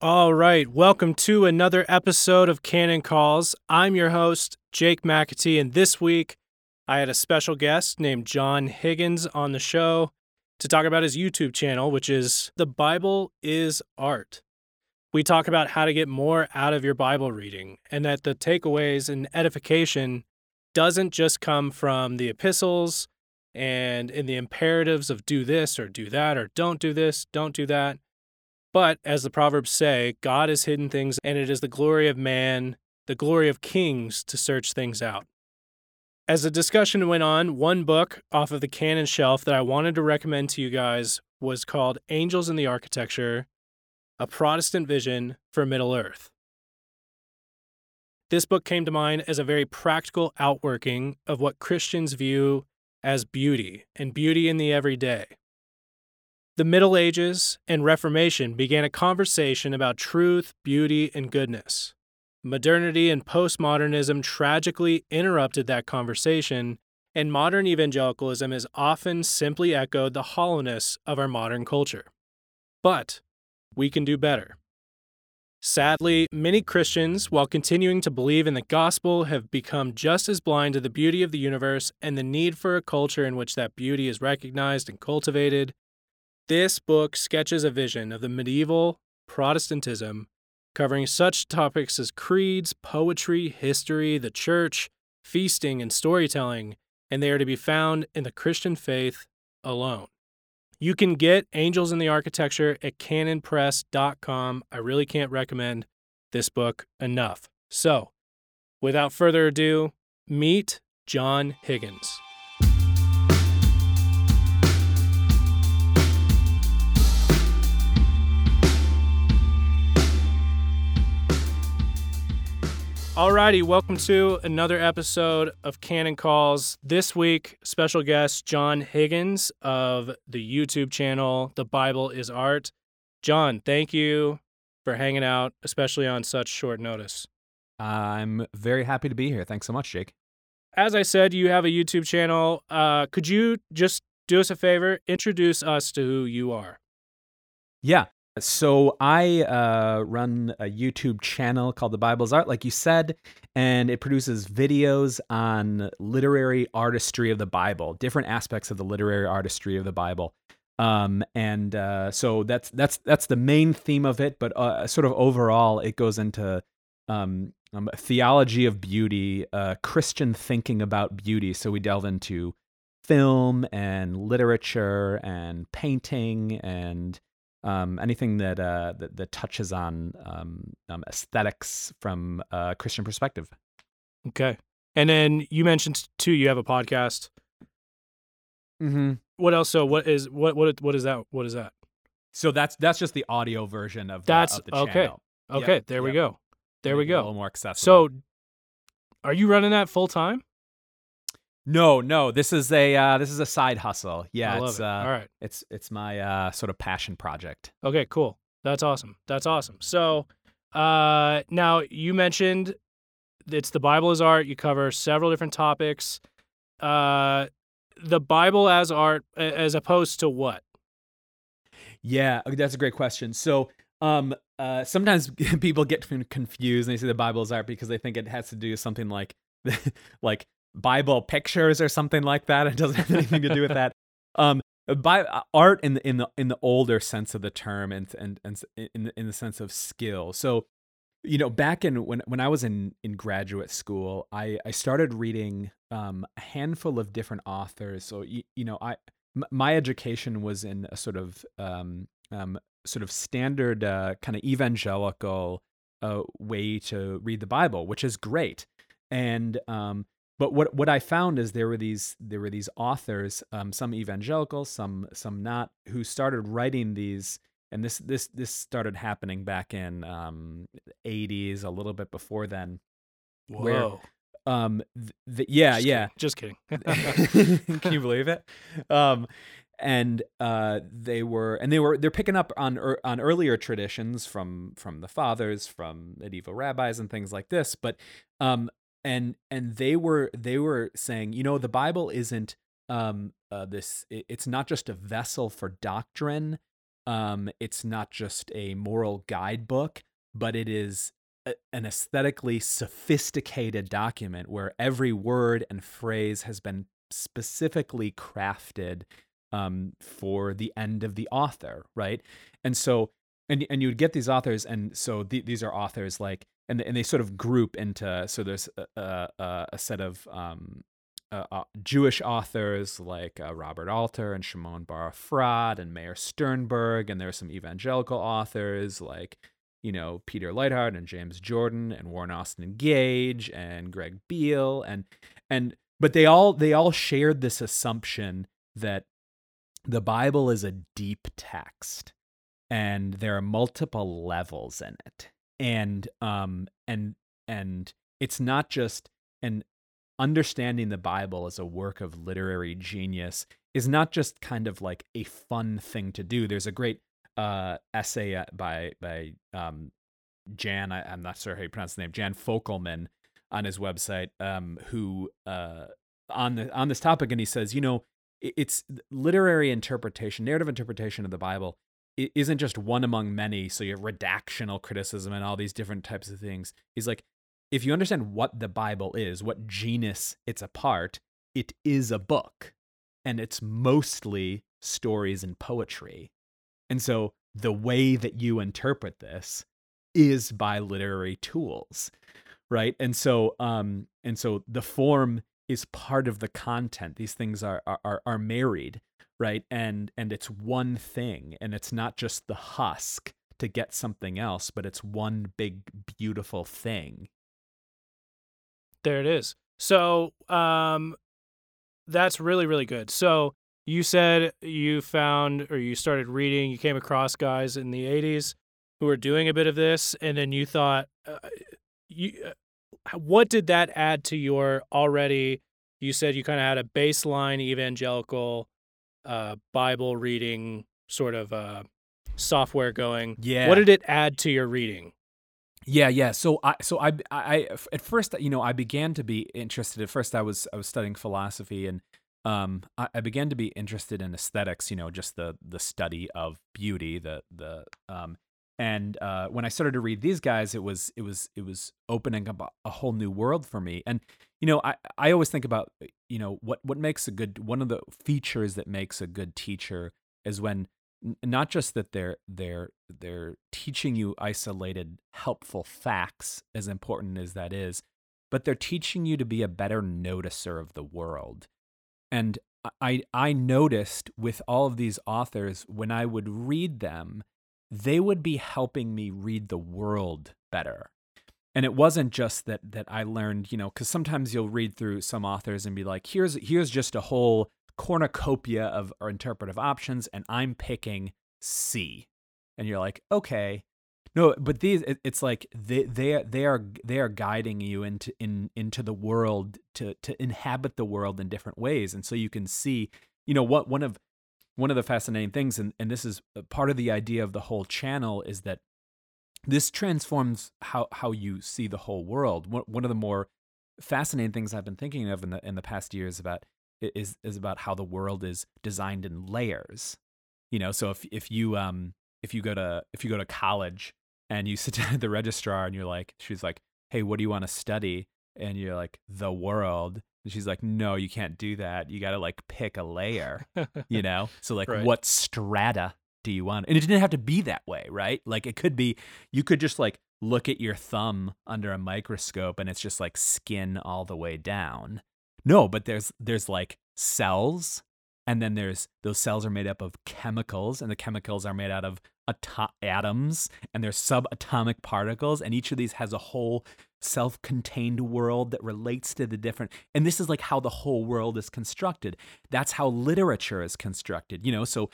All right, welcome to another episode of Canon Calls. I'm your host, Jake McAtee, and this week I had a special guest named John Higgins on the show to talk about his YouTube channel, which is The Bible is Art. We talk about how to get more out of your Bible reading and that the takeaways and edification doesn't just come from the epistles and in the imperatives of do this or do that or don't do this, don't do that but as the Proverbs say, God has hidden things, and it is the glory of man, the glory of kings to search things out. As the discussion went on, one book off of the canon shelf that I wanted to recommend to you guys was called Angels in the Architecture A Protestant Vision for Middle Earth. This book came to mind as a very practical outworking of what Christians view as beauty and beauty in the everyday. The Middle Ages and Reformation began a conversation about truth, beauty, and goodness. Modernity and postmodernism tragically interrupted that conversation, and modern evangelicalism has often simply echoed the hollowness of our modern culture. But we can do better. Sadly, many Christians, while continuing to believe in the gospel, have become just as blind to the beauty of the universe and the need for a culture in which that beauty is recognized and cultivated this book sketches a vision of the medieval Protestantism covering such topics as creeds, poetry, history, the church, feasting, and storytelling, and they are to be found in the Christian faith alone. You can get Angels in the Architecture at canonpress.com. I really can't recommend this book enough. So, without further ado, meet John Higgins. Alrighty, welcome to another episode of Canon Calls. This week, special guest John Higgins of the YouTube channel The Bible is Art. John, thank you for hanging out, especially on such short notice. I'm very happy to be here. Thanks so much, Jake. As I said, you have a YouTube channel. Uh, could you just do us a favor, introduce us to who you are? Yeah. So I uh, run a YouTube channel called The Bible's Art, like you said, and it produces videos on literary artistry of the Bible, different aspects of the literary artistry of the Bible. Um, and uh, so that's that's that's the main theme of it. But uh, sort of overall, it goes into um, um, theology of beauty, uh, Christian thinking about beauty. So we delve into film and literature and painting and um, anything that, uh, that, that touches on um, um, aesthetics from a Christian perspective. Okay, and then you mentioned too you have a podcast. Mm-hmm. What else? So what is what what what is that? What is that? So that's that's just the audio version of that's the, of the okay. channel. Okay, Yep, there we go. There we Make it A go. little more accessible. So, are you running that full time? No, no, this is a uh, this is a side hustle. Yeah, it's it. uh, All right. it's it's my uh, sort of passion project. Okay, cool. That's awesome. That's awesome. So, uh, now you mentioned it's the Bible as art. You cover several different topics. Uh, the Bible as art, as opposed to what? Yeah, that's a great question. So, um, uh, sometimes people get confused and they say the Bible is art because they think it has to do with something like, like Bible pictures or something like that. It doesn't have anything to do with that. Um, by art in the in the in the older sense of the term and and and in the, in the sense of skill. So, you know, back in when when I was in in graduate school, I I started reading um a handful of different authors. So you, you know, I m- my education was in a sort of um um sort of standard uh, kind of evangelical uh, way to read the Bible, which is great. And um, but what what I found is there were these there were these authors, um, some evangelical, some some not, who started writing these. And this this this started happening back in um, 80s, a little bit before then. Where- Whoa. Um, th- th- yeah, Just yeah. kidding. Just kidding. Can you believe it? Um, and uh, they were, and they were, they're picking up on ear- on earlier traditions from from the fathers, from medieval rabbis, and things like this. But um, and and they were they were saying, you know, the Bible isn't um uh, this. it- It's not just a vessel for doctrine. um, it's not just a moral guidebook, but it is a, an aesthetically sophisticated document where every word and phrase has been specifically crafted um, for the end of the author, right? And so, and and you would get these authors, and so th- these are authors like, and and they sort of group into so there's a, a, a set of um, uh, uh, Jewish authors like uh, Robert Alter and Shimon Bar and Meir Sternberg, and there are some evangelical authors like you know Peter Leithart and James Jordan and Warren Austin Gage and Greg Beale and and but they all they all shared this assumption that the Bible is a deep text and there are multiple levels in it and um and and it's not just an understanding the Bible as a work of literary genius is not just kind of like a fun thing to do. There's a great uh, essay uh, by by um, Jan. I, am not sure how you pronounce the name. Jan Fokkelman on his website, um, who uh, on the on this topic, and he says, you know, it's literary interpretation, narrative interpretation of the Bible it isn't just one among many. So you have redactional criticism and all these different types of things. He's like, if you understand what the Bible is, what genus it's a part, it is a book. And it's mostly stories and poetry. And so the way that you interpret this is by literary tools. Right. And so um and so the form is part of the content. These things are are are married, right? And and it's one thing and it's not just the husk to get something else, but it's one big beautiful thing there it is. So, um, that's really really good. So you said you found or you started reading, you came across guys in the '80s who were doing a bit of this, and then you thought, uh, you, uh, what did that add to your already? You said you kind of had a baseline evangelical uh, Bible reading sort of uh, software going. Yeah. What did it add to your reading? Yeah, yeah. So I, so I, I, at first, you know, I began to be interested. At first, I was, I was studying philosophy, and um, I, I began to be interested in aesthetics. You know, just the the study of beauty. The the um, and uh, when I started to read these guys, it was it was it was opening up a, whole new world for me. And you know, I I always think about you know what what makes a good one of the features that makes a good teacher is when not just that they're they're they're teaching you isolated helpful facts as important as that is but they're teaching you to be a better noticer of the world and i i noticed with all of these authors when i would read them they would be helping me read the world better and it wasn't just that that i learned you know cuz sometimes you'll read through some authors and be like here's here's just a whole cornucopia of interpretive options, and I'm picking C. And you're like, okay. No, but these it's like they they they are they are guiding you into in into the world to to inhabit the world in different ways, and so you can see, you know, what one of one of the fascinating things, and and this is part of the idea of the whole channel is that this transforms how how you see the whole world. One of the more fascinating things I've been thinking of in the in the past years about is is about how the world is designed in layers. You know, so if if you um if you go to if you go to college and you sit down at the registrar and you're like she's like, "Hey, what do you want to study?" and you're like, "The world." And she's like, "No, you can't do that. You got to like pick a layer." you know? So like right. what strata do you want? And it didn't have to be that way, right? Like it could be you could just like look at your thumb under a microscope and it's just like skin all the way down no, but there's there's like cells and then there's those cells are made up of chemicals and the chemicals are made out of ato- atoms and there's subatomic particles and each of these has a whole self-contained world that relates to the different and this is like how the whole world is constructed that's how literature is constructed you know so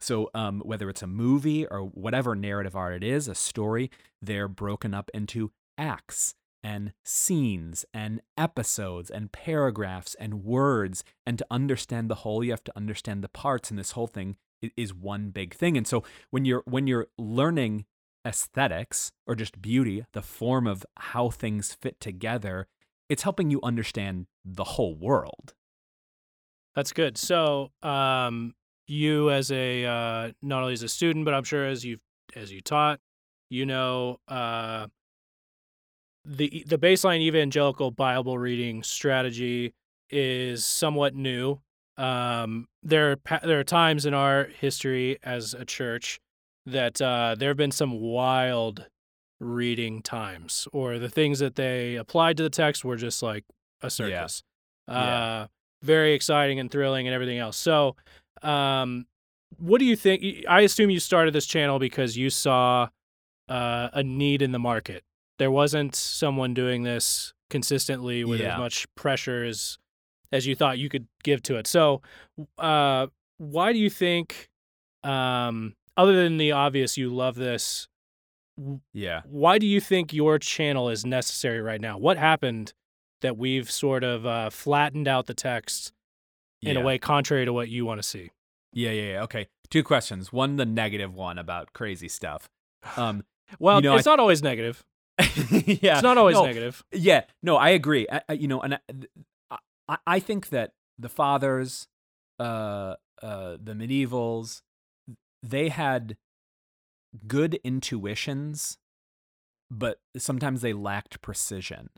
so um, whether it's a movie or whatever narrative art it is a story they're broken up into acts and scenes and episodes and paragraphs and words. And to understand the whole, you have to understand the parts. And this whole thing is one big thing. And so when you're when you're learning aesthetics or just beauty, the form of how things fit together, it's helping you understand the whole world. That's good. So, um, you as a uh, not only as a student, but I'm sure as you as you taught, you know, uh, the the baseline evangelical Bible reading strategy is somewhat new. Um, there are there are times in our history as a church that uh, there have been some wild reading times, or the things that they applied to the text were just like a circus. Yeah. Uh, very exciting and thrilling and everything else. So, um, what do you think? I assume you started this channel because you saw uh, a need in the market. There wasn't someone doing this consistently with Yeah. as much pressure as as you thought you could give to it. So, uh, why do you think, um, other than the obvious, you love this? Yeah. Why do you think your channel is necessary right now? What happened that we've sort of uh, flattened out the text in yeah. a way contrary to what you want to see? Yeah, yeah, yeah. Okay. Two questions. One, the negative one about crazy stuff. Um, Well, You know, it's not always negative. yeah, It's not always no, negative. Yeah, no, I agree. I, I- you know, and I, I, I think that the fathers, uh, uh, the medievals, they had good intuitions, but sometimes they lacked precision.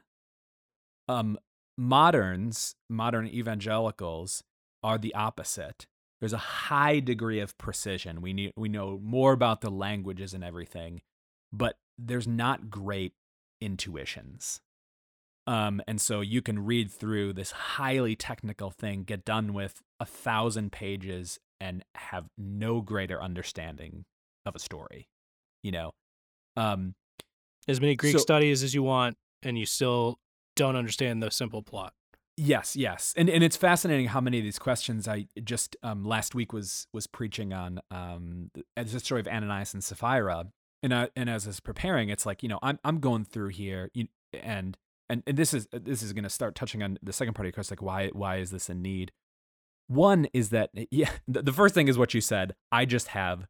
Um, moderns, modern evangelicals, are the opposite. There's a high degree of precision. We need, we know more about the languages and everything, but there's not great intuitions. Um, and so you can read through this highly technical thing, get done with a thousand pages, and have no greater understanding of a story. You know, um, As many Greek so- studies as you want, and you still don't understand the simple plot. Yes, yes, and and it's fascinating how many of these questions I just um, last week was was preaching on um, the, the story of Ananias and Sapphira, and I, and as I was preparing, it's like you know I'm I'm going through here, you, and and and this is this is going to start touching on the second part of your question, like why why is this a need? One is that yeah, the, the first thing is what you said. I just have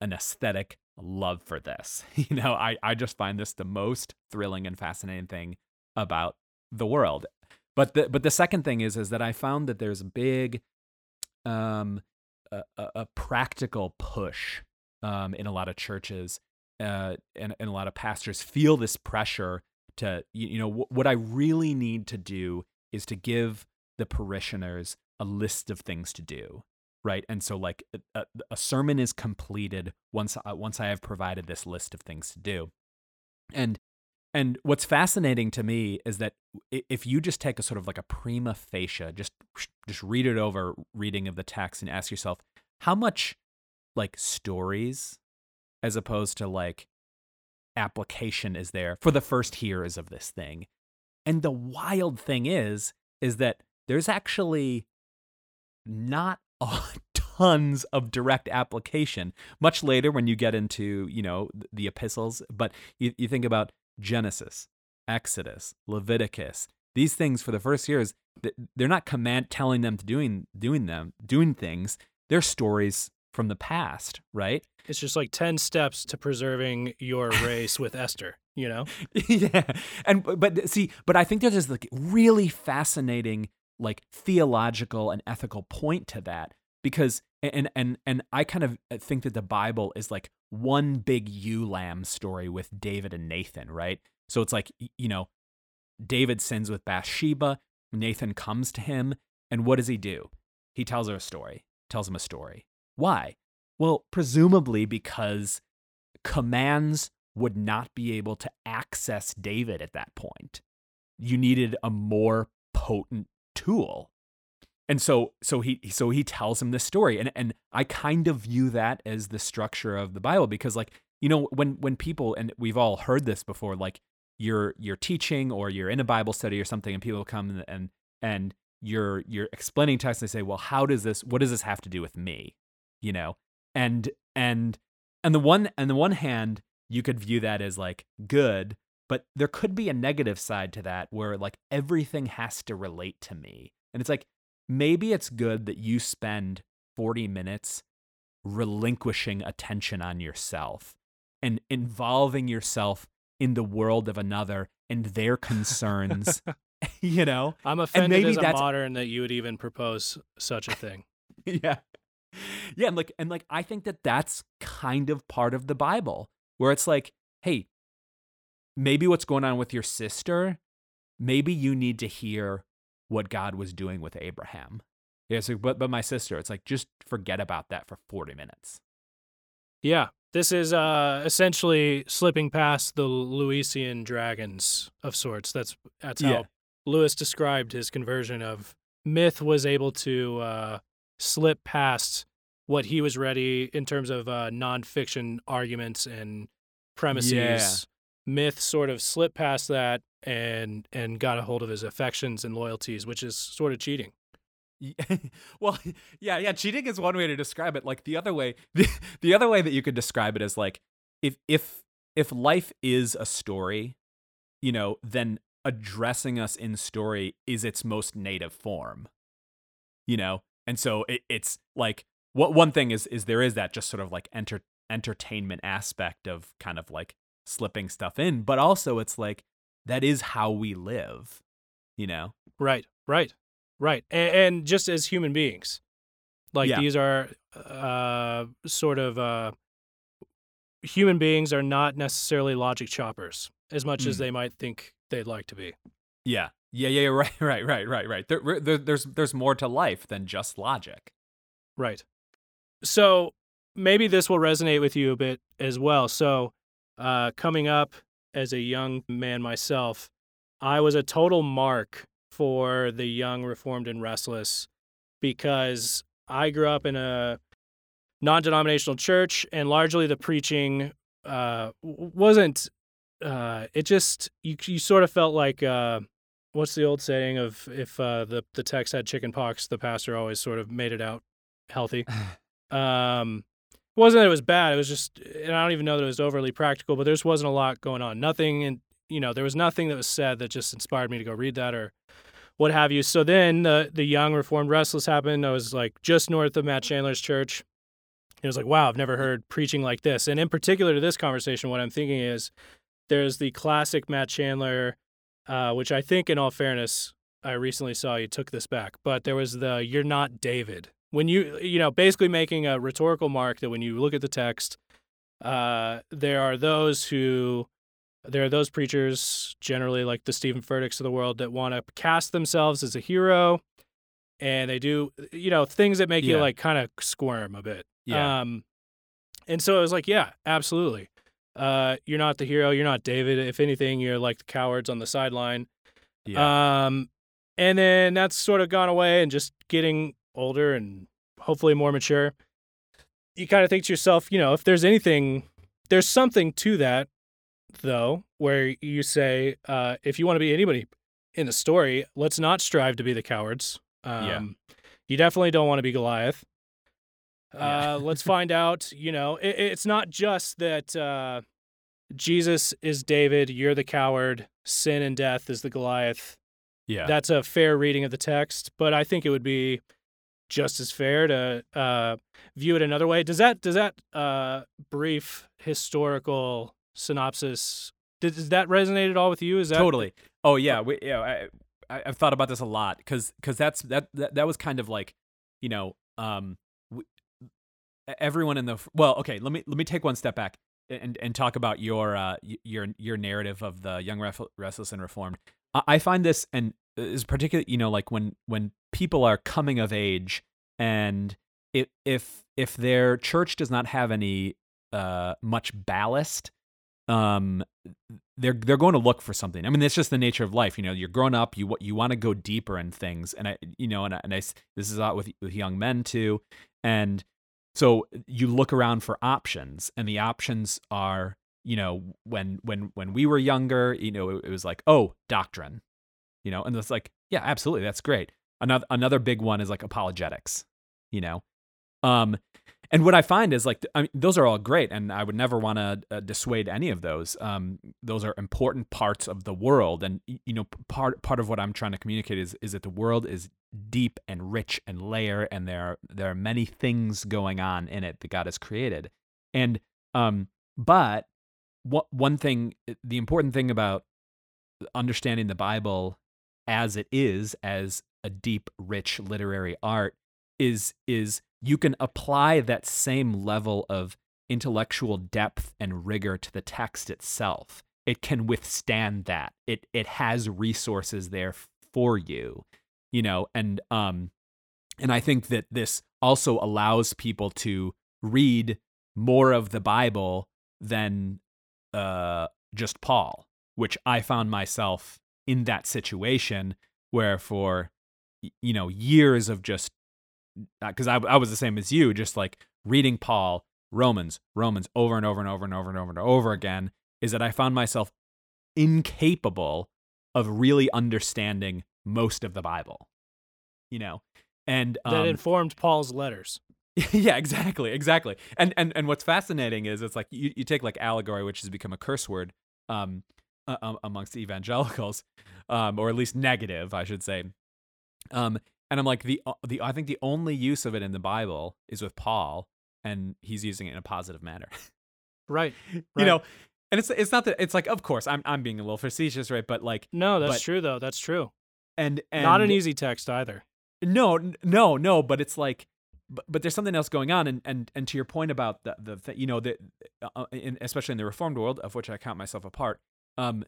an aesthetic love for this. You know, I I just find this the most thrilling and fascinating thing about the world but the but the second thing is is that I found that there's a big um a a practical push um in a lot of churches uh and, and a lot of pastors feel this pressure to you, know wh- what I really need to do is to give the parishioners a list of things to do right? And so like a, a sermon is completed once uh, once I have provided this list of things to do. And and what's fascinating to me is that if you just take a sort of like a prima facie, just just read it over reading of the text and ask yourself how much like stories as opposed to like application is there for the first hearers of this thing. And the wild thing is is that there's actually not a tons of direct application much later when you get into you know the epistles but you, you think about genesis exodus leviticus these things for the first years they're not command telling them to doing doing them doing things they're stories from the past right? It's just like 10 steps to preserving your race with Esther, you know? yeah. And but- see but i think there's this like really fascinating like theological and ethical point to that because and and and i kind of uh, think that the bible is like one big ewe lamb story with david and nathan right? So it's like you know david sins with bathsheba nathan comes to him and what does he do? He tells her a story tells him a story why well presumably because commands would not be able to access David at that point. You needed a more potent tool. And so so he so he tells him this story and and I kind of view that as the structure of the Bible because like you know when when people and we've all heard this before like you're you're teaching or you're in a Bible study or something and people come and and, you're you're explaining text and they say well how does this what does this have to do with me you know and and and the one and the one hand you could view that as like good but there could be a negative side to that where like everything has to relate to me. And it's like maybe it's good that you spend 40 minutes relinquishing attention on yourself and involving yourself in the world of another and their concerns you know? I'm offended maybe as a modern that you would even propose such a thing. yeah yeah, and like and like I think that that's kind of part of the Bible where it's like, hey, maybe what's going on with your sister, maybe you need to hear what God was doing with Abraham. Yeah, so but but my sister, it's like just forget about that for 40 minutes. Yeah. This is uh essentially slipping past the Lewisian dragons of sorts. That's that's how Yeah. Lewis described his conversion of myth was able to uh slip past what he was ready in terms of uh nonfiction arguments and premises. Myth sort of slipped past that and and got a hold of his affections and loyalties, which is sort of cheating. Well, yeah, yeah. Cheating is one way to describe it. Like the other way, the, the other way that you could describe it is like if if if life is a story, you know, then addressing us in story is its most native form. You know, and so it, it's like what one thing is is there is that just sort of like enter entertainment aspect of kind of like slipping stuff in, but also it's like that is how we live. You know. Right, right, right. And, and just as human beings, like Yeah. these are uh, sort of uh, human beings are not necessarily logic choppers as much as Mm. they might think they'd like to be. Yeah. Yeah, yeah, yeah, right, right, right, right, right. There, there, there's there's more to life than just logic. Right. So maybe this will resonate with you a bit as well. So, uh, coming up as a young man myself, I was a total mark for the young, reformed, and restless because I grew up in a non denominational church and largely the preaching uh, wasn't, uh, it just, you, you sort of felt like, uh, what's the old saying of if uh, the, the text had chicken pox, the pastor always sort of made it out healthy. Um, it wasn't that it was bad. It was just, and I don't even know that it was overly practical, but there just wasn't a lot going on. Nothing, and you know, there was nothing that was said that just inspired me to go read that or what have you. So then the the young Reformed Restless happened. I was like just north of Matt Chandler's church. It was like, wow, I've never heard preaching like this. And in particular to this conversation, what I'm thinking is there's the classic Matt Chandler, uh, which I think, in all fairness, I recently saw you took this back, but there was the "You're not David." When you, you know, basically making a rhetorical mark that when you look at the text, uh, there are those who, there are those preachers, generally like the Steven Furticks of the world, that want to cast themselves as a hero, and they do, you know, things that make you like kind of squirm a bit. Yeah. Um, and so I was like, yeah, absolutely. Uh, you're not the hero. You're not David. If anything, you're like the cowards on the sideline. yeah. Um, and then that's sort of gone away and just getting older and hopefully more mature. You kind of think to yourself, you know, if there's anything, there's something to that, though, where you say, uh, if you want to be anybody in the story, let's not strive to be the cowards. Um, Yeah. You definitely don't want to be Goliath. Yeah. Uh, let's find out, you know, it, it's not just that uh, Jesus is David, you're the coward, sin and death is the Goliath yeah. that's a fair reading of the text, but I think it would be just as fair to uh, view it another way. Does that does that uh, brief historical synopsis does, does that resonate at all with you? Is that totally. Oh yeah, we, yeah. I, I I've thought about this a lot because because that's that, that that was kind of like you know um we, everyone in the well okay let me let me take one step back and and talk about your uh your your narrative of the young Ref- restless and reformed. I, find this and is particularly you know like when when people are coming of age and if if if their church does not have any uh much ballast um they're they're going to look for something. I mean, it's just the nature of life. You know, you're grown up. You you want to go deeper in things, and I, you know, and I, and I this is a with with young men too, and so you look around for options, and the options are, you know, when when when we were younger, you know, it, it was like, oh, doctrine, you know, and it's like, yeah, absolutely, that's great. Another another big one is like apologetics, you know, um, and what I find is like I mean, those are all great, and I would never want to uh, dissuade any of those. Um, those are important parts of the world, and you know, part part of what I'm trying to communicate is is that the world is deep and rich and layer, and there are, there are many things going on in it that God has created, and um, but what one thing, the important thing about understanding the Bible as it is, as a deep, rich literary art, is is you can apply that same level of intellectual depth and rigor to the text itself. It can withstand that. It it has resources there for you, you know, and um and I think that this also allows people to read more of the Bible than uh just Paul, which I found myself in that situation where for you know years of just because I, I was the same as you just like reading paul romans romans over and over and over and over and over and over again is that i found myself incapable of really understanding most of the bible you know? And um, that informed paul's letters yeah exactly exactly and and and what's fascinating is it's like you, you take like allegory which has become a curse word um uh, amongst evangelicals um or at least negative i should say um, and I'm like the uh, the I think the only use of it in the Bible is with Paul, and he's using it in a positive manner. right, right. You know, and it's it's not that it's like of course I'm I'm being a little facetious, right? But like no, that's but, true though. That's true. And, and not an easy text either. No, no, no. But it's like, but, but there's something else going on. And and and to your point about the the you know the uh, especially in the Reformed world of which I count myself a part. Um,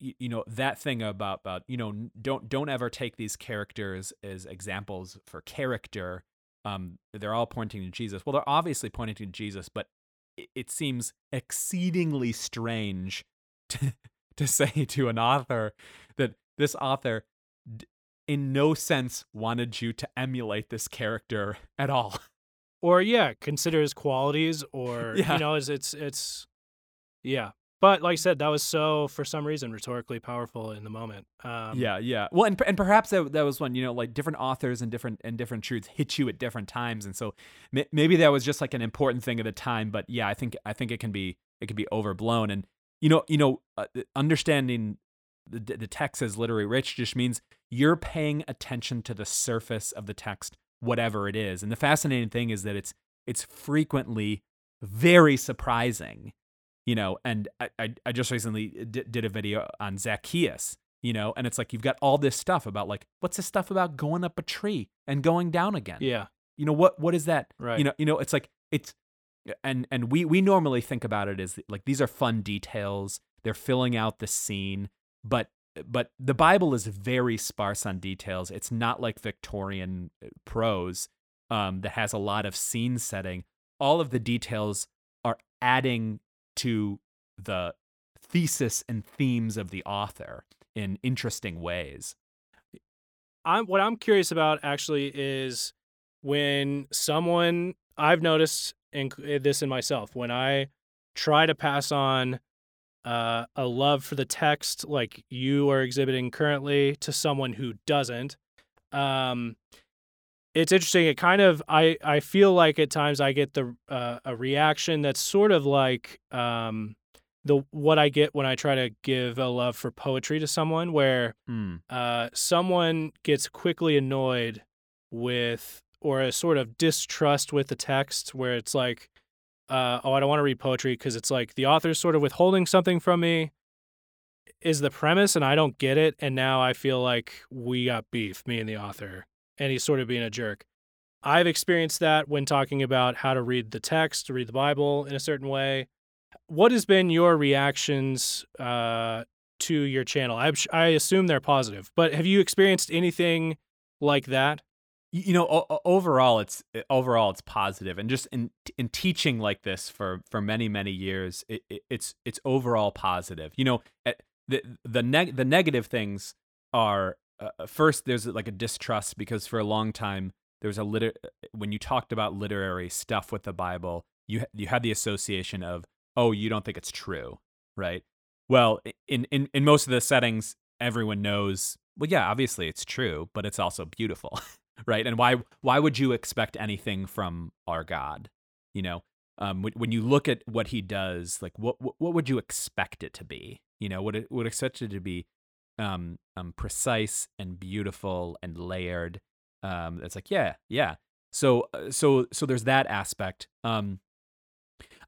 you, you know that thing about about you know don't don't ever take these characters as examples for character um they're all pointing to jesus well they're obviously pointing to jesus but it, seems exceedingly strange to, to say to an author that this author in no sense wanted you to emulate this character at all or yeah consider his qualities or yeah. you know it's it's it's yeah but like I said, that was so for some reason rhetorically powerful in the moment. Um, yeah, yeah. Well, and and perhaps that, that was when you know like different authors and different and different truths hit you at different times, and so m- maybe that was just like an important thing at the time. But yeah, I think I think it can be it can be overblown, and you know you know uh, understanding the the text as literary rich just means you're paying attention to the surface of the text, whatever it is. And the fascinating thing is that it's it's frequently very surprising you know and i i, I just recently d- did a video on zacchaeus you know and it's like you've got all this stuff about like what's this stuff about going up a tree and going down again? Yeah. You know what what is that? Right. You know you know it's like it's and and we we normally think about it as like these are fun details. They're filling out the scene but but the bible is very sparse on details it's not like victorian uh, prose um, that has a lot of scene setting all of the details are adding to the thesis and themes of the author in interesting ways. I'm what I'm curious about actually is when someone I've noticed in, eh, this in myself when I try to pass on uh, a love for the text like you are exhibiting currently to someone who doesn't. Um, it's interesting. It kind of I I feel like at times I get the uh, a reaction that's sort of like um, the what I get when I try to give a love for poetry to someone, where mm. uh, someone gets quickly annoyed with or a sort of distrust with the text, where it's like, uh, oh, I don't want to read poetry because it's like the author's sort of withholding something from me. Is the premise, and I don't get it, and now I feel like we got beef, me and the author and he's sort of being a jerk. I've experienced that when talking about how to read the text, to read the Bible in a certain way. What has been your reactions uh, to your channel? I, I assume they're positive, but have you experienced anything like that? You know, overall, it's overall it's positive, and just in in teaching like this for for many many years, it, it, it's it's overall positive. You know, eh, the the neg- the negative things are uh, uh, first there's like a distrust because for a long time there was a liter uh, when you talked about literary stuff with the Bible, you you had the association of oh you don't think it's true, right? Well, in in in most of the settings, everyone knows. Well, yeah, obviously it's true, but it's also beautiful, right? And why why would you expect anything from our God? You know, um, when, when you look at what He does, like what what would you expect it to be? You know, would it would expect it to be um, um, precise and beautiful and layered. Um, it's like, yeah, yeah. So, uh, so, so there's that aspect. Um,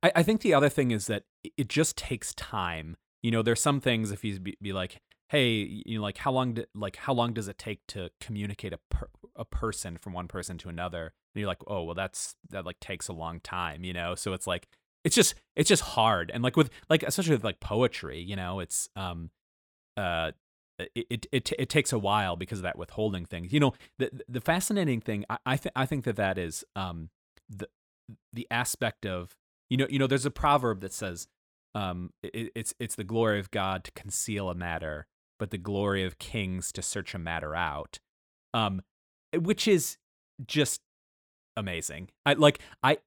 I, I think the other thing is that it just takes time. You know, there's some things if you be, be like, hey, you know, like how long, do, like how long does it take to communicate a per, a person from one person to another? And you're like, oh well, that's that like takes a long time, you know. So it's like it's just it's just hard, and like with like especially with like poetry, you know, it's um uh it, it it it takes a while because of that withholding thing. You know, the the fascinating thing I I, th- I think that that is um the the aspect of you know you know there's a proverb that says um it, it's it's the glory of God to conceal a matter, but the glory of kings to search a matter out. Um, which is just amazing. I like I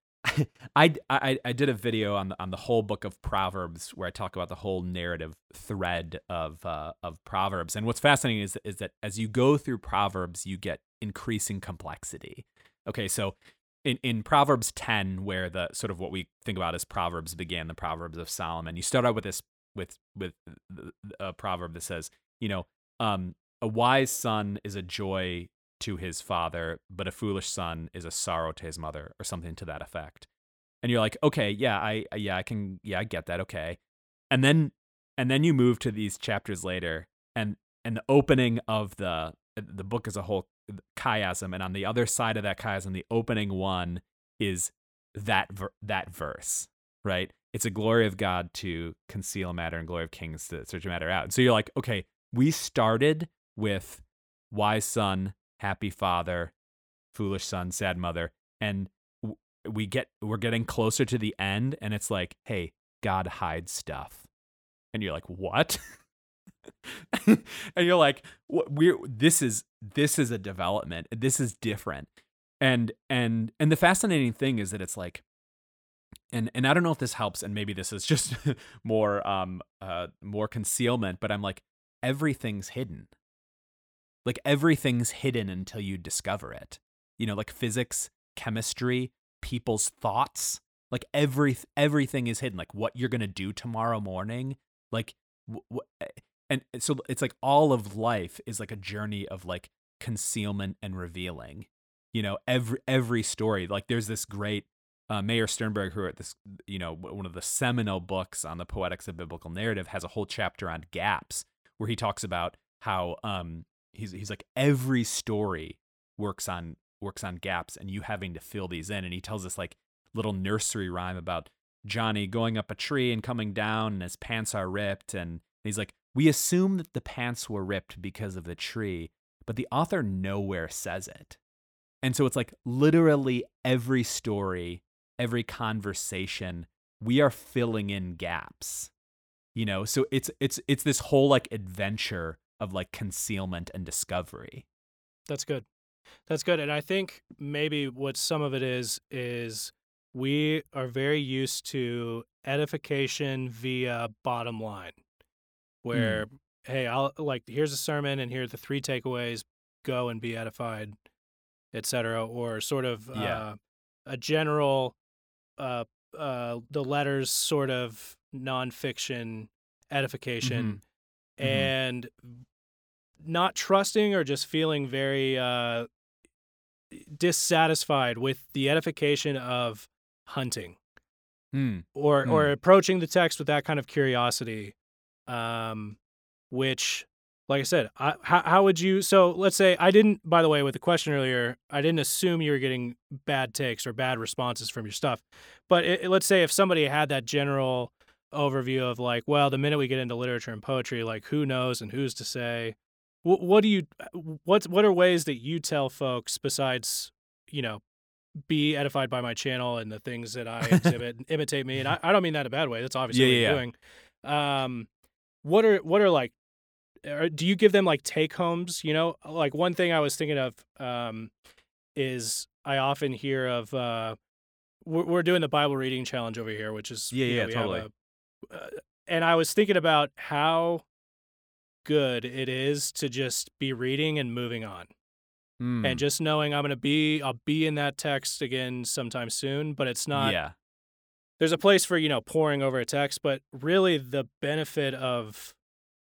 I, I I did a video on the on the whole book of Proverbs where I talk about the whole narrative thread of uh, of Proverbs. And what's fascinating is is that as you go through Proverbs, you get increasing complexity. Okay, so in in Proverbs 10 where the sort of what we think about as Proverbs began, the Proverbs of Solomon, you start out with this with with a proverb that says, you know, um, a wise son is a joy to his father, but a foolish son is a sorrow to his mother, or something to that effect. And you're like, okay, yeah, I, yeah, I can, yeah, I get that, okay. And then, and then you move to these chapters later, and and the opening of the the book is a whole chiasm, and on the other side of that chiasm, the opening one is that ver- that verse, right? It's a glory of God to conceal matter and glory of kings to search matter out. And so you're like, okay, we started with wise son happy father, foolish son, sad mother, and we get we're getting closer to the end, and it's like, hey, God hides stuff, and you're like, what? and you're like, we're this is this is a development. This is different, and and and the fascinating thing is that it's like and and I don't know if this helps, and maybe this is just more um uh more concealment, but I'm like everything's hidden like everything's hidden until you discover it. You know, like physics, chemistry, people's thoughts, like every everything is hidden. Like what you're to do tomorrow morning, like wh- eh, and so it's like all of life is like a journey of like concealment and revealing. You know, every every story, like there's this great uh, Meir Sternberg, who wrote this, you know, one of the seminal books on the poetics of biblical narrative, has a whole chapter on gaps where he talks about how um, he's he's like every story works on works on gaps and you having to fill these in. And he tells this like little nursery rhyme about Johnny going up a tree and coming down and his pants are ripped. And he's like we assume that the pants were ripped because of the tree but the author nowhere says it. And so it's like literally every story every conversation we are filling in gaps you know so it's it's it's this whole like adventure of like concealment and discovery. That's good. That's good. And I think maybe what some of it is is we are very used to edification via bottom line. Where mm. hey, I'll like here's a sermon and here are the three takeaways, go and be edified, etc. or sort of yeah. uh, a general uh uh the letters sort of nonfiction edification. Mm-hmm. Mm-hmm. and not trusting or just feeling very uh, dissatisfied with the edification of hunting mm. or mm. or approaching the text with that kind of curiosity um, which like i said I, how, how would you so let's say i didn't by the way with the question earlier i didn't assume you were getting bad takes or bad responses from your stuff. But it, let's say if somebody had that general overview of like well the minute we get into literature and poetry like who knows and who's to say? What, what do you what what are ways that you tell folks besides you know be edified by my channel and the things that I exhibit and imitate me? And I, I don't mean that in a bad way that's obviously yeah, what you're doing. Um what are what are like do you give them like take homes you know like one thing I was thinking of um is I often hear of uh we're, we're doing the Bible reading challenge over here which is yeah yeah know, totally a, uh, and I was thinking about how good it is to just be reading and moving on. Mm. And just knowing I'm going to be I'll be in that text again sometime soon, but it's not Yeah. There's a place for, you know, poring over a text, but really the benefit of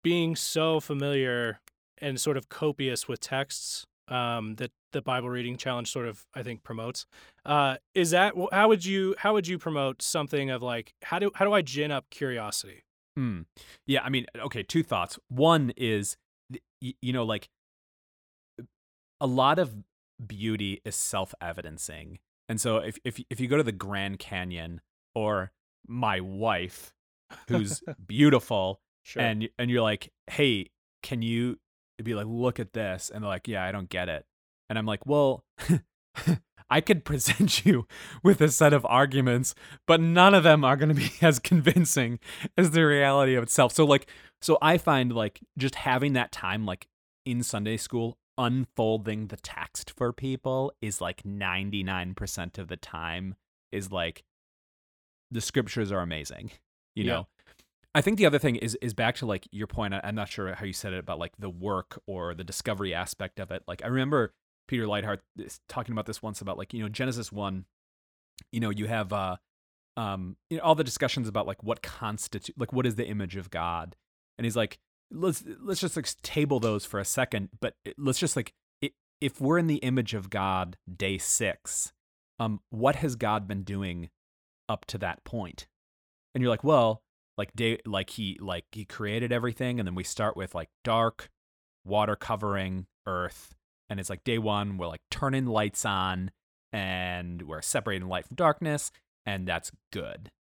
being so familiar and sort of copious with texts um, that the Bible reading challenge sort of I think promotes. Uh, is that how would you how would you promote something of like how do how do I gin up curiosity? Hmm. Yeah, I mean, okay, two thoughts. One is, you know, like a lot of beauty is self-evidencing. And so if if if you go to the Grand Canyon or my wife who's beautiful Sure. and and you're like, "Hey, can you be like, look at this?" And they're like, "Yeah, I don't get it." And I'm like, "Well, I could present you with a set of arguments, but none of them are going to be as convincing as the reality of itself." So like, so I find like just having that time like in Sunday school unfolding the text for people is like 99% of the time is like the scriptures are amazing you Yeah. know i think the other thing is is back to like your point i'm not sure how you said it about like the work or the discovery aspect of it. Like i remember Peter Leithart is talking about this once about like you know genesis 1 you know you have uh um you know all the discussions about like what constitute like what is the image of god? And he's like let's let's just like table those for a second but let's just like if we're in the image of god day 6 um what has god been doing up to that point? And you're like well like day like he like he created everything and then we start with like dark water covering earth and it's like day one we're like turning lights on and we're separating light from darkness and that's good.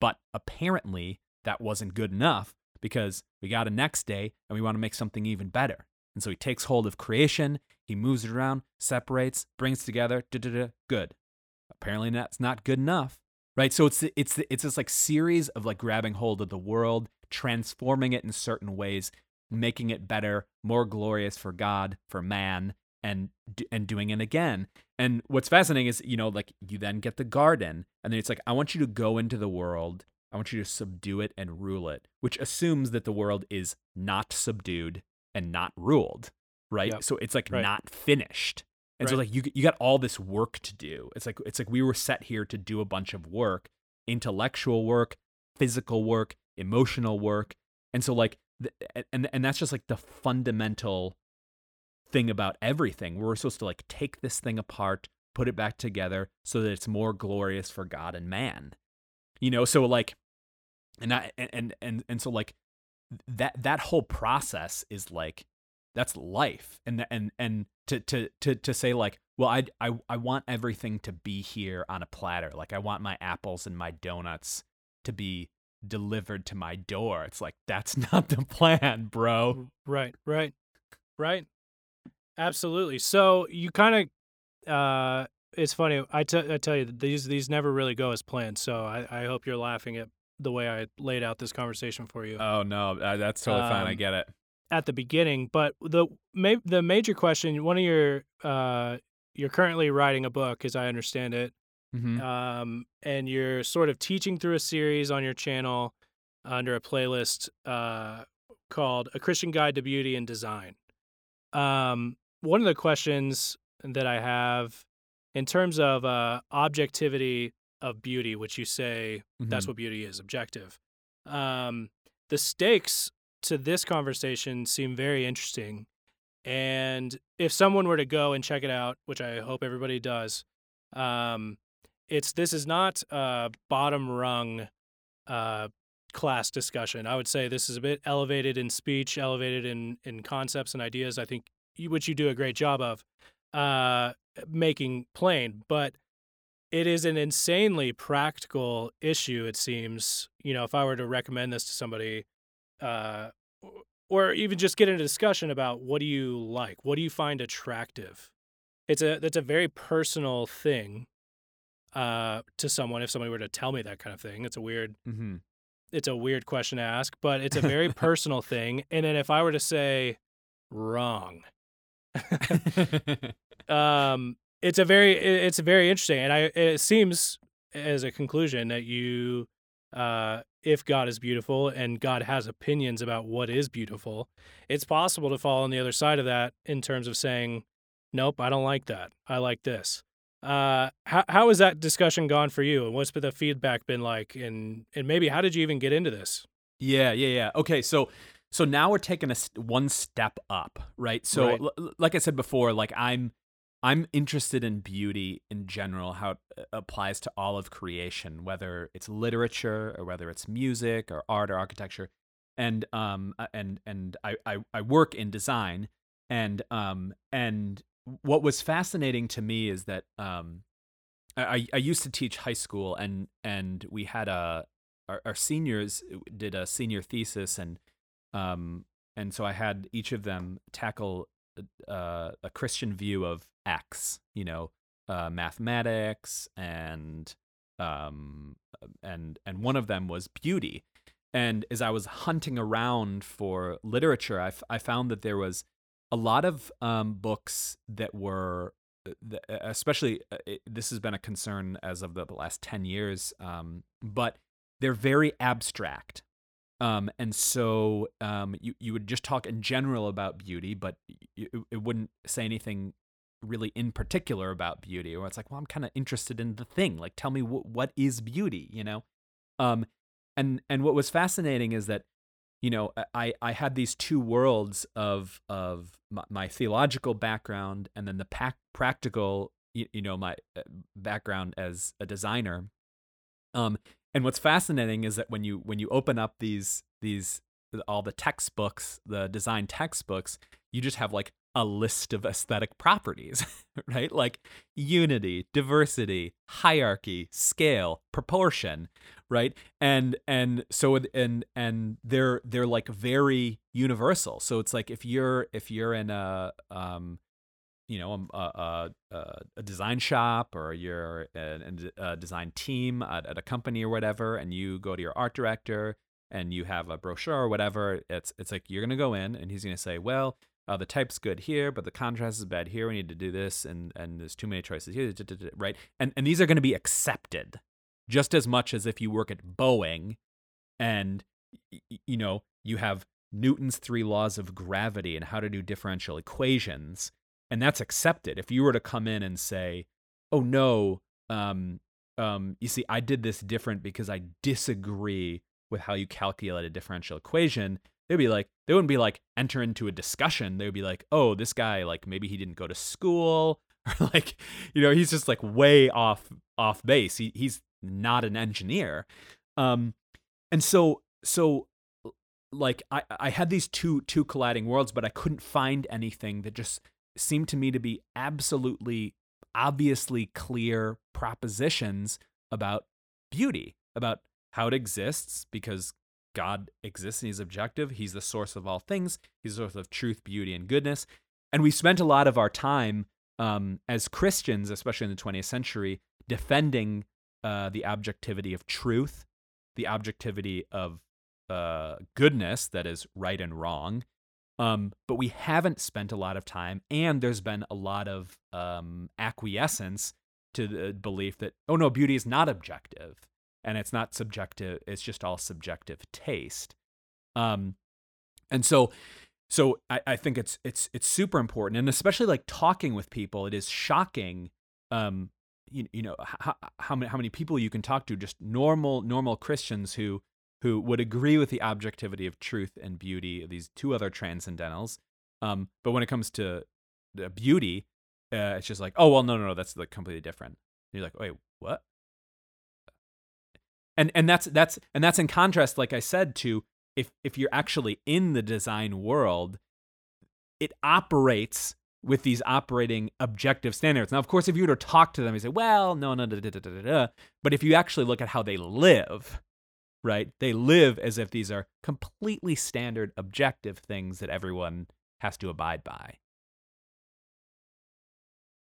But apparently that wasn't good enough because we got a next day and we want to make something even better. And so he takes hold of creation he moves it around separates brings together good. Apparently that's not good enough right so it's it's it's this like series of like grabbing hold of the world transforming it in certain ways making it better more glorious for god for man and and doing it again and what's fascinating is you know like you then get the garden and then it's like i want you to go into the world i want you to subdue it and rule it which assumes that the world is not subdued and not ruled right Yep. so it's like Right. not finished and so like you you got all this work to do. It's like it's like we were set here to do a bunch of work, intellectual work, physical work, emotional work. And so like th- and and that's just like the fundamental thing about everything. We're supposed to like take this thing apart, put it back together so that it's more glorious for God and man. You know, so like and I and and, and so like that that whole process is like that's life and and and to to to to say like well I, I i want everything to be here on a platter like i want my apples and my donuts to be delivered to my door it's like that's not the plan bro Right, right, right. Absolutely. So you kind of, uh, it's funny. I I tell you, these these never really go as planned. So I, I hope you're laughing at the way I laid out this conversation for you oh no uh, that's totally fine i Um, get it at the beginning. But the ma- the major question, one of your, uh, you're currently writing a book, as I understand it, mm-hmm. um, and you're sort of teaching through a series on your channel under a playlist uh, called "A Christian Guide to Beauty and Design." Um, one of the questions that I have, in terms of uh, objectivity of beauty, which you say that's Mhm. what beauty is, objective. Um, the stakes to this conversation seem very interesting. And if someone were to go and check it out, which I hope everybody does, um, it's this is not a bottom rung uh, class discussion. I would say this is a bit elevated in speech, elevated in in concepts and ideas. I think you, which you do a great job of uh, making plain, but it is an insanely practical issue. It seems. You know, if I were to recommend this to somebody, uh, or even just get into discussion about what do you like, what do you find attractive. It's a that's a very personal thing uh, to someone. If somebody were to tell me that kind of thing, it's a weird Mm-hmm. it's a weird question to ask, but it's a very personal thing. And then if I were to say wrong, um, it's a very it- it's very interesting, and I it seems as a conclusion that you, uh, if God is beautiful and God has opinions about what is beautiful, it's possible to fall on the other side of that in terms of saying, nope, I don't like that. I like this. Uh, how how has that discussion gone for you, and what's the feedback been like, and and maybe how did you even get into this? Yeah, yeah, yeah. Okay, so so now we're taking a one step up, right? So Right. l- like I said before, like I'm I'm interested in beauty in general, how it uh, applies to all of creation, whether it's literature or whether it's music or art or architecture. And um uh, and and I I, I work in design and um and what was fascinating to me is that um, I, I used to teach high school, and and we had a our, our seniors did a senior thesis, and um, and so I had each of them tackle uh, a Christian view of X, you know, uh, mathematics and um, and and one of them was beauty. And as I was hunting around for literature, I, f- I found that there was a lot of um, books that were, uh, especially uh, it, this has been a concern as of the last ten years, um, but they're very abstract. Um, and so um, you you would just talk in general about beauty, but it, it wouldn't say anything really in particular about beauty or it's like well i'm kind of interested in the thing like tell me wh- what is beauty you know? Um and and what was fascinating is that you know i i had these two worlds of of my, my theological background and then the practical you, you know my uh, background as a designer. Um and what's fascinating is that when you when you open up these these all the textbooks the design textbooks you just have like a list of aesthetic properties, right? Like unity, diversity, hierarchy, scale, proportion, right? And and so and and they're they're like very universal. So it's like if you're if you're in a um you know um, a, a, a design shop or you're in a design team at, at a company or whatever and you go to your art director and you have a brochure or whatever it's it's like you're going to go in and he's going to say well uh, the type's good here, but the contrast is bad here. We need to do this, and and there's too many choices here, right? And and these are going to be accepted just as much as if you work at Boeing, and you know you have Newton's three laws of gravity and how to do differential equations, and that's accepted. If you were to come in and say, "Oh no, um, um, you see, I did this different because I disagree with how you calculate a differential equation," they'd be like they wouldn't be like enter into a discussion. They would be like oh this guy like maybe he didn't go to school. Or like you know he's just like way off off base. He, he's not an engineer. Um and so so like i i had these two two colliding worlds but i couldn't find anything that just seemed to me to be absolutely obviously clear propositions about beauty about how it exists because God exists and he's objective. He's the source of all things. He's the source of truth, beauty, and goodness. And we spent a lot of our time um, as Christians, especially in the 20th century, defending uh, the objectivity of truth, the objectivity of uh, goodness, that is right and wrong. Um, but we haven't spent a lot of time, and there's been a lot of um, acquiescence to the belief that, oh no, beauty is not objective and it's not subjective it's just all subjective taste. Um and so so I, I think it's it's it's super important and especially like talking with people it is shocking um you, you know how, how many how many people you can talk to just normal normal christians who who would agree with the objectivity of truth and beauty these two other transcendentals. Um but when it comes to beauty uh, it's just like oh well no no no that's like completely different. And you're like wait what and and that's that's and that's in contrast like i said to if if you're actually in the design world it operates with these operating objective standards. Now of course if you were to talk to them you say well no no da, da, da, da, da. but if you actually look at how they live right they live as if these are completely standard objective things that everyone has to abide by.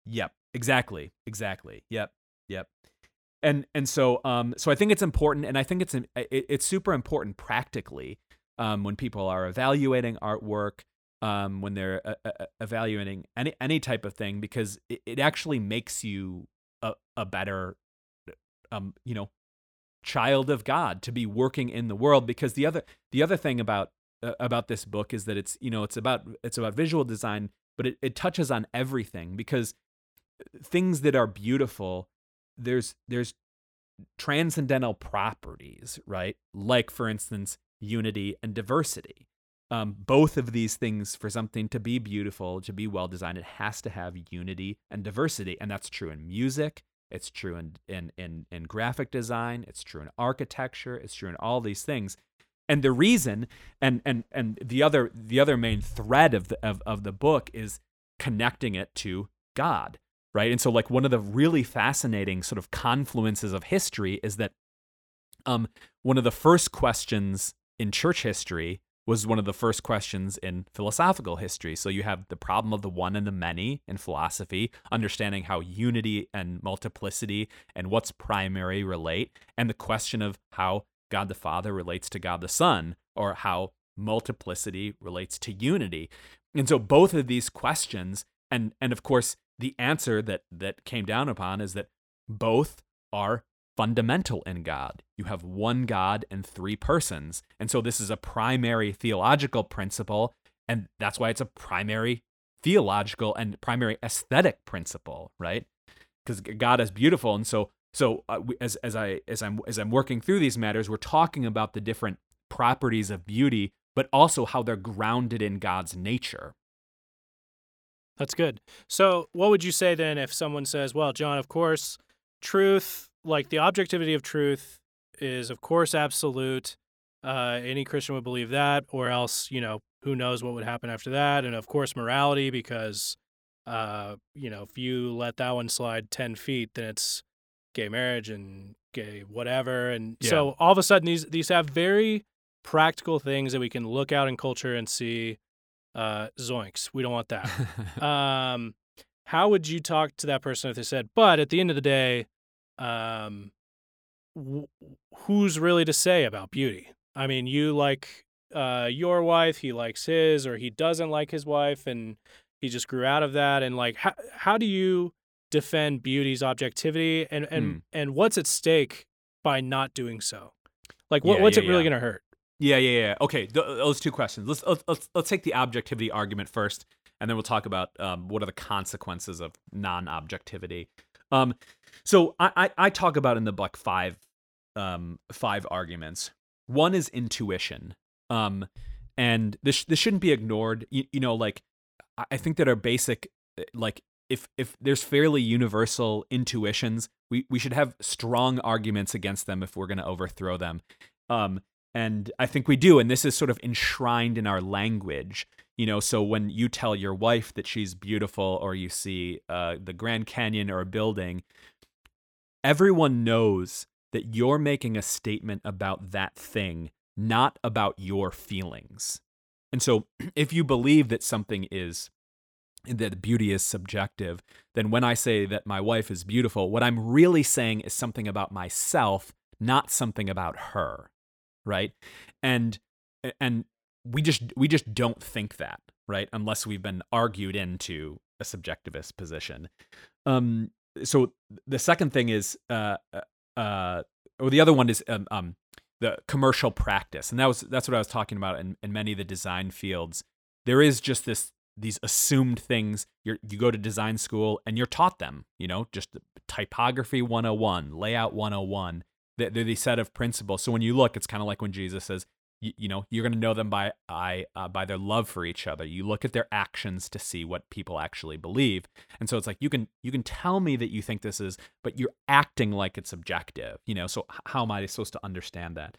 Yep exactly exactly. Yep yep and and so um so I think it's important, and I think it's it, it's super important practically um, when people are evaluating artwork, um, when they're uh, uh, evaluating any any type of thing, because it, it actually makes you a, a better um you know child of God to be working in the world. Because the other the other thing about uh, about this book is that it's you know it's about it's about visual design, but it, it touches on everything because things that are beautiful there's there's transcendental properties, right? Like for instance, unity and diversity. Um, both of these things, for something to be beautiful, to be well designed, it has to have unity and diversity, and that's true in music. It's true in in in, in graphic design. It's true in architecture. It's true in all these things. And the reason, and and and the other the other main thread of the of, of the book is connecting it to God, right? And so, like, one of the really fascinating sort of confluences of history is that um, one of the first questions in church history was one of the first questions in philosophical history. So you have the problem of the one and the many in philosophy, understanding how unity and multiplicity and what's primary relate, and the question of how God the Father relates to God the Son, or how multiplicity relates to unity. And so both of these questions, and and of course the answer that that came down upon is that both are fundamental in God. You have one God and three persons. And so this is a primary theological principle, and that's why it's a primary theological and primary aesthetic principle, right? Because God is beautiful, and so so uh, as as I as I'm as I'm working through these matters, we're talking about the different properties of beauty, but also how they're grounded in God's nature. That's good. So, what would you say then if someone says, "Well, John, of course, truth like the objectivity of truth is of course absolute. Uh, any Christian would believe that, or else you know who knows what would happen after that. And of course morality, because uh, you know if you let that one slide ten feet, then it's gay marriage and gay whatever. And yeah. so all of a sudden these these have very practical things that we can look out in culture and see. Uh, zoinks, we don't want that. um, how would you talk to that person if they said, but at the end of the day, um, wh- who's really to say about beauty? I mean, you like uh, your wife, he likes his, or he doesn't like his wife, and he just grew out of that. And like, how how do you defend beauty's objectivity, and and hmm. and what's at stake by not doing so? Like, what, yeah, what's yeah, it really yeah. going to hurt? Yeah, yeah, yeah. Okay, th- those two questions. Let's, let's let's take the objectivity argument first, and then we'll talk about um, what are the consequences of non-objectivity. Um, so I, I, I talk about in the book five um five arguments. One is intuition. Um, and this this shouldn't be ignored. You, you know, like I think that our basic eh, like if if there's fairly universal intuitions, we we should have strong arguments against them if we're going to overthrow them. Um, and I think we do, and this is sort of enshrined in our language. You know, so when you tell your wife that she's beautiful, or you see uh, the Grand Canyon or a building, everyone knows that you're making a statement about that thing, not about your feelings. And so, if you believe that something is that beauty is subjective, then when I say that my wife is beautiful, what I'm really saying is something about myself, not something about her, right? And and we just we just don't think that, right? Unless we've been argued into a subjectivist position. Um, so the second thing is uh, uh, uh, or the other one is um, um, the commercial practice and that was that's what i was talking about in, in many of the design fields there is just this these assumed things you you go to design school and you're taught them you know just typography 101 layout 101 they're the set of principles. So when you look it's kind of like when jesus says you, you know you're going to know them by I, uh, by their love for each other. You look at their actions to see what people actually believe. And so it's like you can you can tell me that you think this is but you're acting like it's objective you know so how am i supposed to understand that?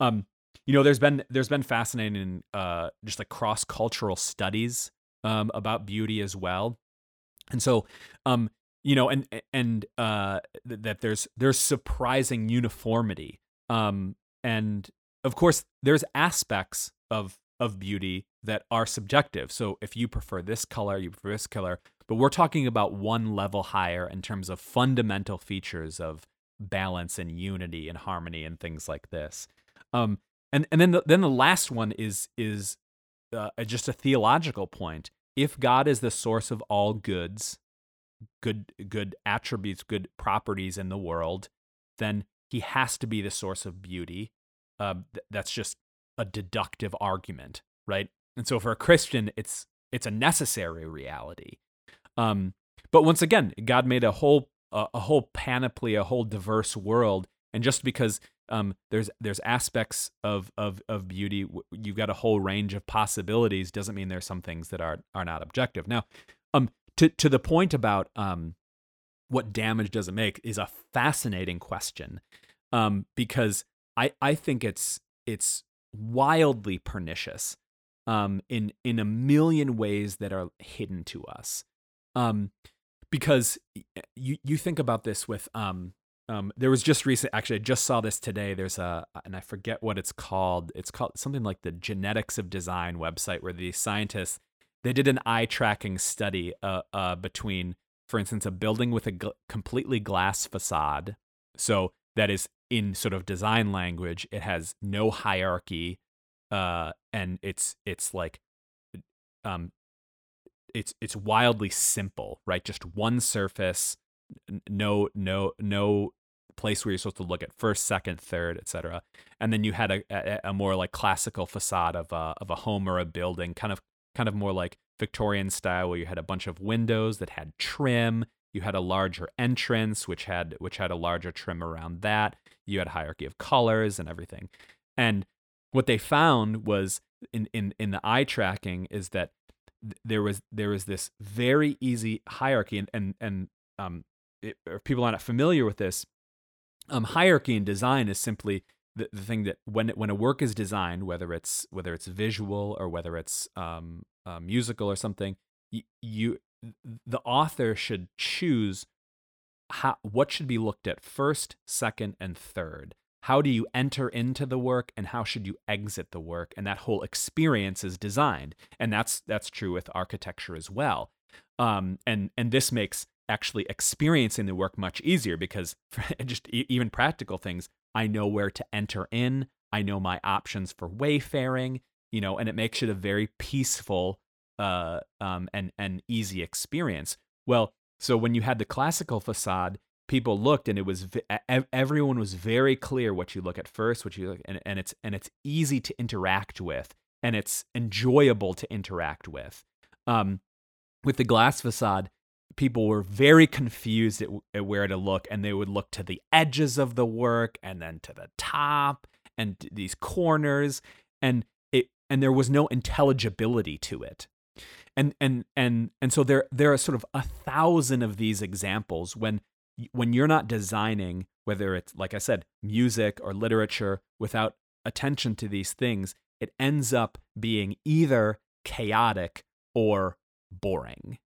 Um you know there's been there's been fascinating uh just like cross cultural studies um about beauty as well. And so um you know and and uh that there's there's surprising uniformity um and of course, there's aspects of of beauty that are subjective. So if you prefer this color, you prefer this color, but we're talking about one level higher in terms of fundamental features of balance and unity and harmony and things like this. Um, and and then the, then the last one is is uh, just a theological point. If God is the source of all goods, good good attributes, good properties in the world, then he has to be the source of beauty uh, th- that's just a deductive argument, right? And so for a Christian, it's it's a necessary reality. Um, but once again, God made a whole a whole panoply, a whole diverse world, and just because um, there's there's aspects of of of beauty, you've got a whole range of possibilities, doesn't mean there's some things that are are not objective. Now, um, to to the point about um, what damage does it make is a fascinating question, um, because I I think it's it's wildly pernicious um, in in a million ways that are hidden to us. Um, because you you think about this with um um there was just recent actually I just saw this today there's a and I forget what it's called it's called something like the genetics of design website where the scientists they did an eye tracking study uh, uh between for instance a building with a gl- completely glass facade so that is in sort of design language it has no hierarchy uh and it's it's like um it's it's wildly simple, right? Just one surface, no no no place where you're supposed to look at first, second, third, etc. And then you had a, a, a more like classical facade of a of a home or a building, kind of kind of more like Victorian style, where you had a bunch of windows that had trim. You had a larger entrance, which had which had a larger trim around that. You had hierarchy of colors and everything. And what they found was in in in the eye tracking is that there was there was this very easy hierarchy and and and um it, people are not familiar with this um hierarchy in design is simply the, the thing that when when a work is designed whether it's whether it's visual or whether it's um uh, musical or something you, you the author should choose how what should be looked at first second and third. How do you enter into the work and how should you exit the work? And that whole experience is designed. And that's that's true with architecture as well. Um, and and this makes actually experiencing the work much easier because just even practical things i know where to enter in. I know my options for wayfaring you know and it makes it a very peaceful uh, um, and and easy experience. Well so when you had the classical facade people looked and it was everyone was very clear what you look at first what you look and, and it's and it's easy to interact with and it's enjoyable to interact with. Um, with the glass facade people were very confused at, at, where to look and they would look to the edges of the work and then to the top and these corners and it and there was no intelligibility to it and and and and so there there are sort of a thousand of these examples when when you're not designing, whether it's, like I said, music or literature, without attention to these things, it ends up being either chaotic or boring.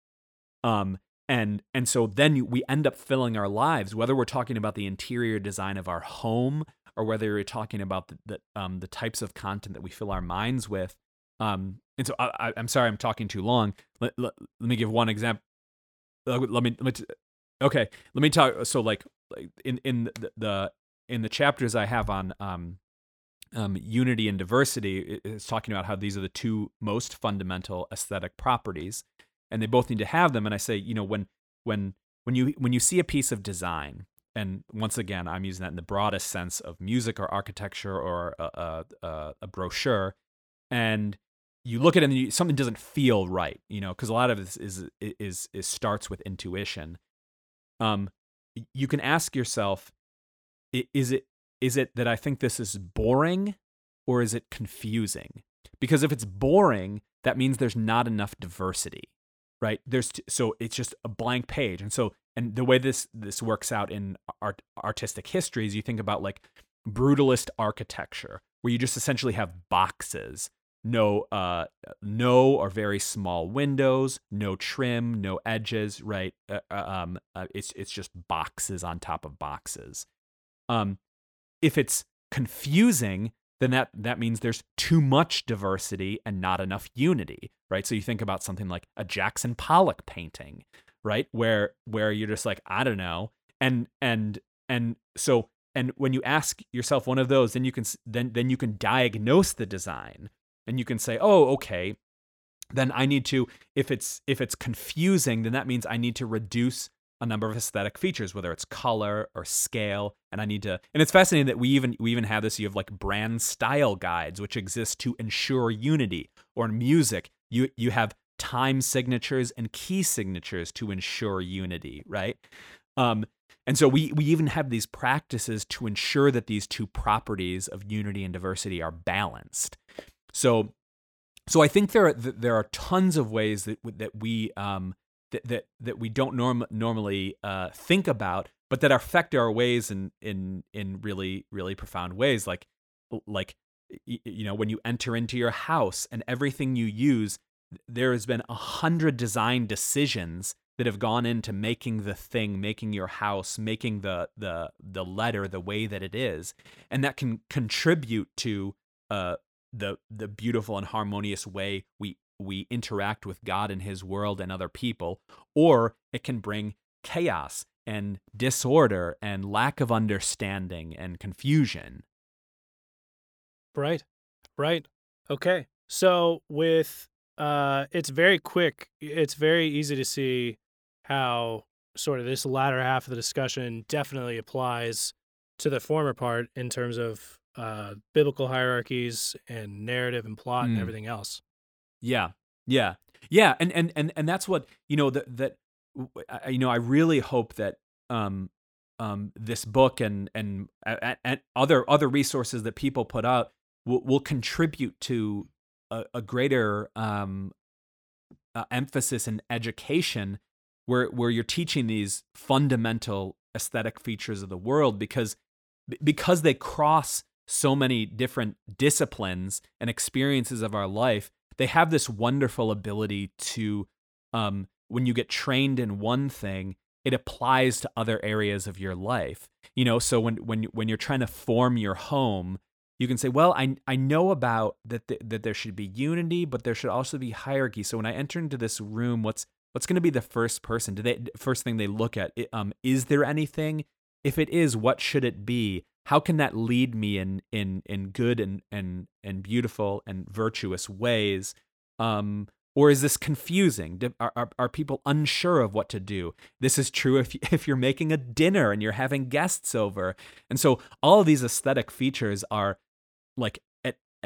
Um, and and so then we end up filling our lives, whether we're talking about the interior design of our home or whether you're talking about the, the um the types of content that we fill our minds with. Um, and so I, am sorry, I'm talking too long. Let, let, let me give one example. Let me let me Okay, let me talk. So, like, in in the, the in the chapters I have on um, um, unity and diversity, it's talking about how these are the two most fundamental aesthetic properties, and they both need to have them. And I say, you know, when when when you when you see a piece of design, and once again, I'm using that in the broadest sense of music or architecture or a, a, a brochure, and you look at it and you, something doesn't feel right, you know, because a lot of this is, is is is starts with intuition um, you can ask yourself, is it is it that I think this is boring or is it confusing? Because if it's boring, that means there's not enough diversity, right? There's t- so it's just a blank page, and so and the way this this works out in art artistic histories, you think about like brutalist architecture, where you just essentially have boxes. No uh no or very small windows no trim no edges right? Uh, uh, um uh, it's it's just boxes on top of boxes. Um if it's confusing then that that means there's too much diversity and not enough unity right? So you think about something like a Jackson Pollock painting right? Where where you're just like I don't know. And and and so and when you ask yourself one of those then you can then then you can diagnose the design and you can say, "Oh, okay." Then I need to if it's if it's confusing, then that means I need to reduce a number of aesthetic features, whether it's color or scale, and I need to. And it's fascinating that we even we even have this. You have like brand style guides, which exist to ensure unity. Or in music, you you have time signatures and key signatures to ensure unity, right? Um, and so we we even have these practices to ensure that these two properties of unity and diversity are balanced. So, so I think there are there are tons of ways that that we um, that that that we don't norm- normally uh, think about, but that affect our ways in in in really really profound ways. Like like you know when you enter into your house and everything you use, there has been a hundred design decisions that have gone into making the thing, making your house, making the the the letter the way that it is, and that can contribute to uh, the the beautiful and harmonious way we we interact with God and His world and other people, or it can bring chaos and disorder and lack of understanding and confusion. Right. Right. Okay. So with uh it's very quick. It's very easy to see how sort of this latter half of the discussion definitely applies to the former part in terms of uh biblical hierarchies and narrative and plot and Mm. everything else. Yeah, yeah, yeah, and and and and that's what you know that that you know. I really hope that um um this book and and and, and other other resources that people put out will, will contribute to a, a greater um uh, emphasis in education where where you're teaching these fundamental aesthetic features of the world because because they cross so many different disciplines and experiences of our life they have this wonderful ability to um when you get trained in one thing it applies to other areas of your life. You know so when when when you're trying to form your home you can say well i i know about that th- that there should be unity but there should also be hierarchy. So when i enter into this room what's what's going to be the first person? Do they first thing they look at um is there anything? If it is what should it be how can that lead me in in in good and and and beautiful and virtuous ways? Um or is this confusing? Are, are, are people unsure of what to do? This is true if if you're making a dinner and you're having guests over. And so all of these aesthetic features are like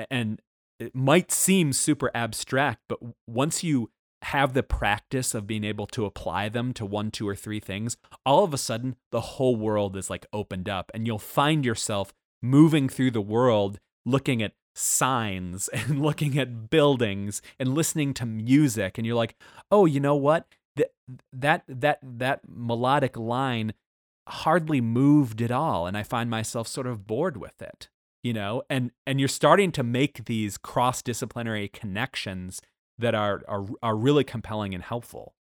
and it might seem super abstract but once you have the practice of being able to apply them to one two or three things all of a sudden the whole world is like opened up and you'll find yourself moving through the world looking at signs and looking at buildings and listening to music and you're like oh you know what? That that that that melodic line hardly moved at all and i find myself sort of bored with it you know? And and you're starting to make these cross disciplinary connections that are are are really compelling and helpful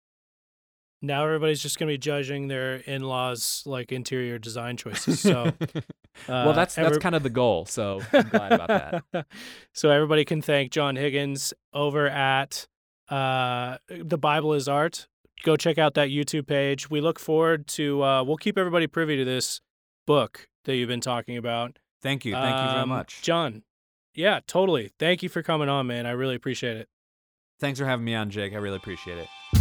Now everybody's just going to be judging their in-laws like interior design choices. So well uh, that's that's every- kind of the goal so i'm glad about that so everybody can thank John Higgins over at uh, the Bible is Art. Go check out that YouTube page. We look forward to. Uh, we'll keep everybody privy to this book that you've been talking about. thank you thank you very Um, much John. Yeah, totally. Thank you for coming on, man. I really appreciate it. Thanks for having me on jake. I really appreciate it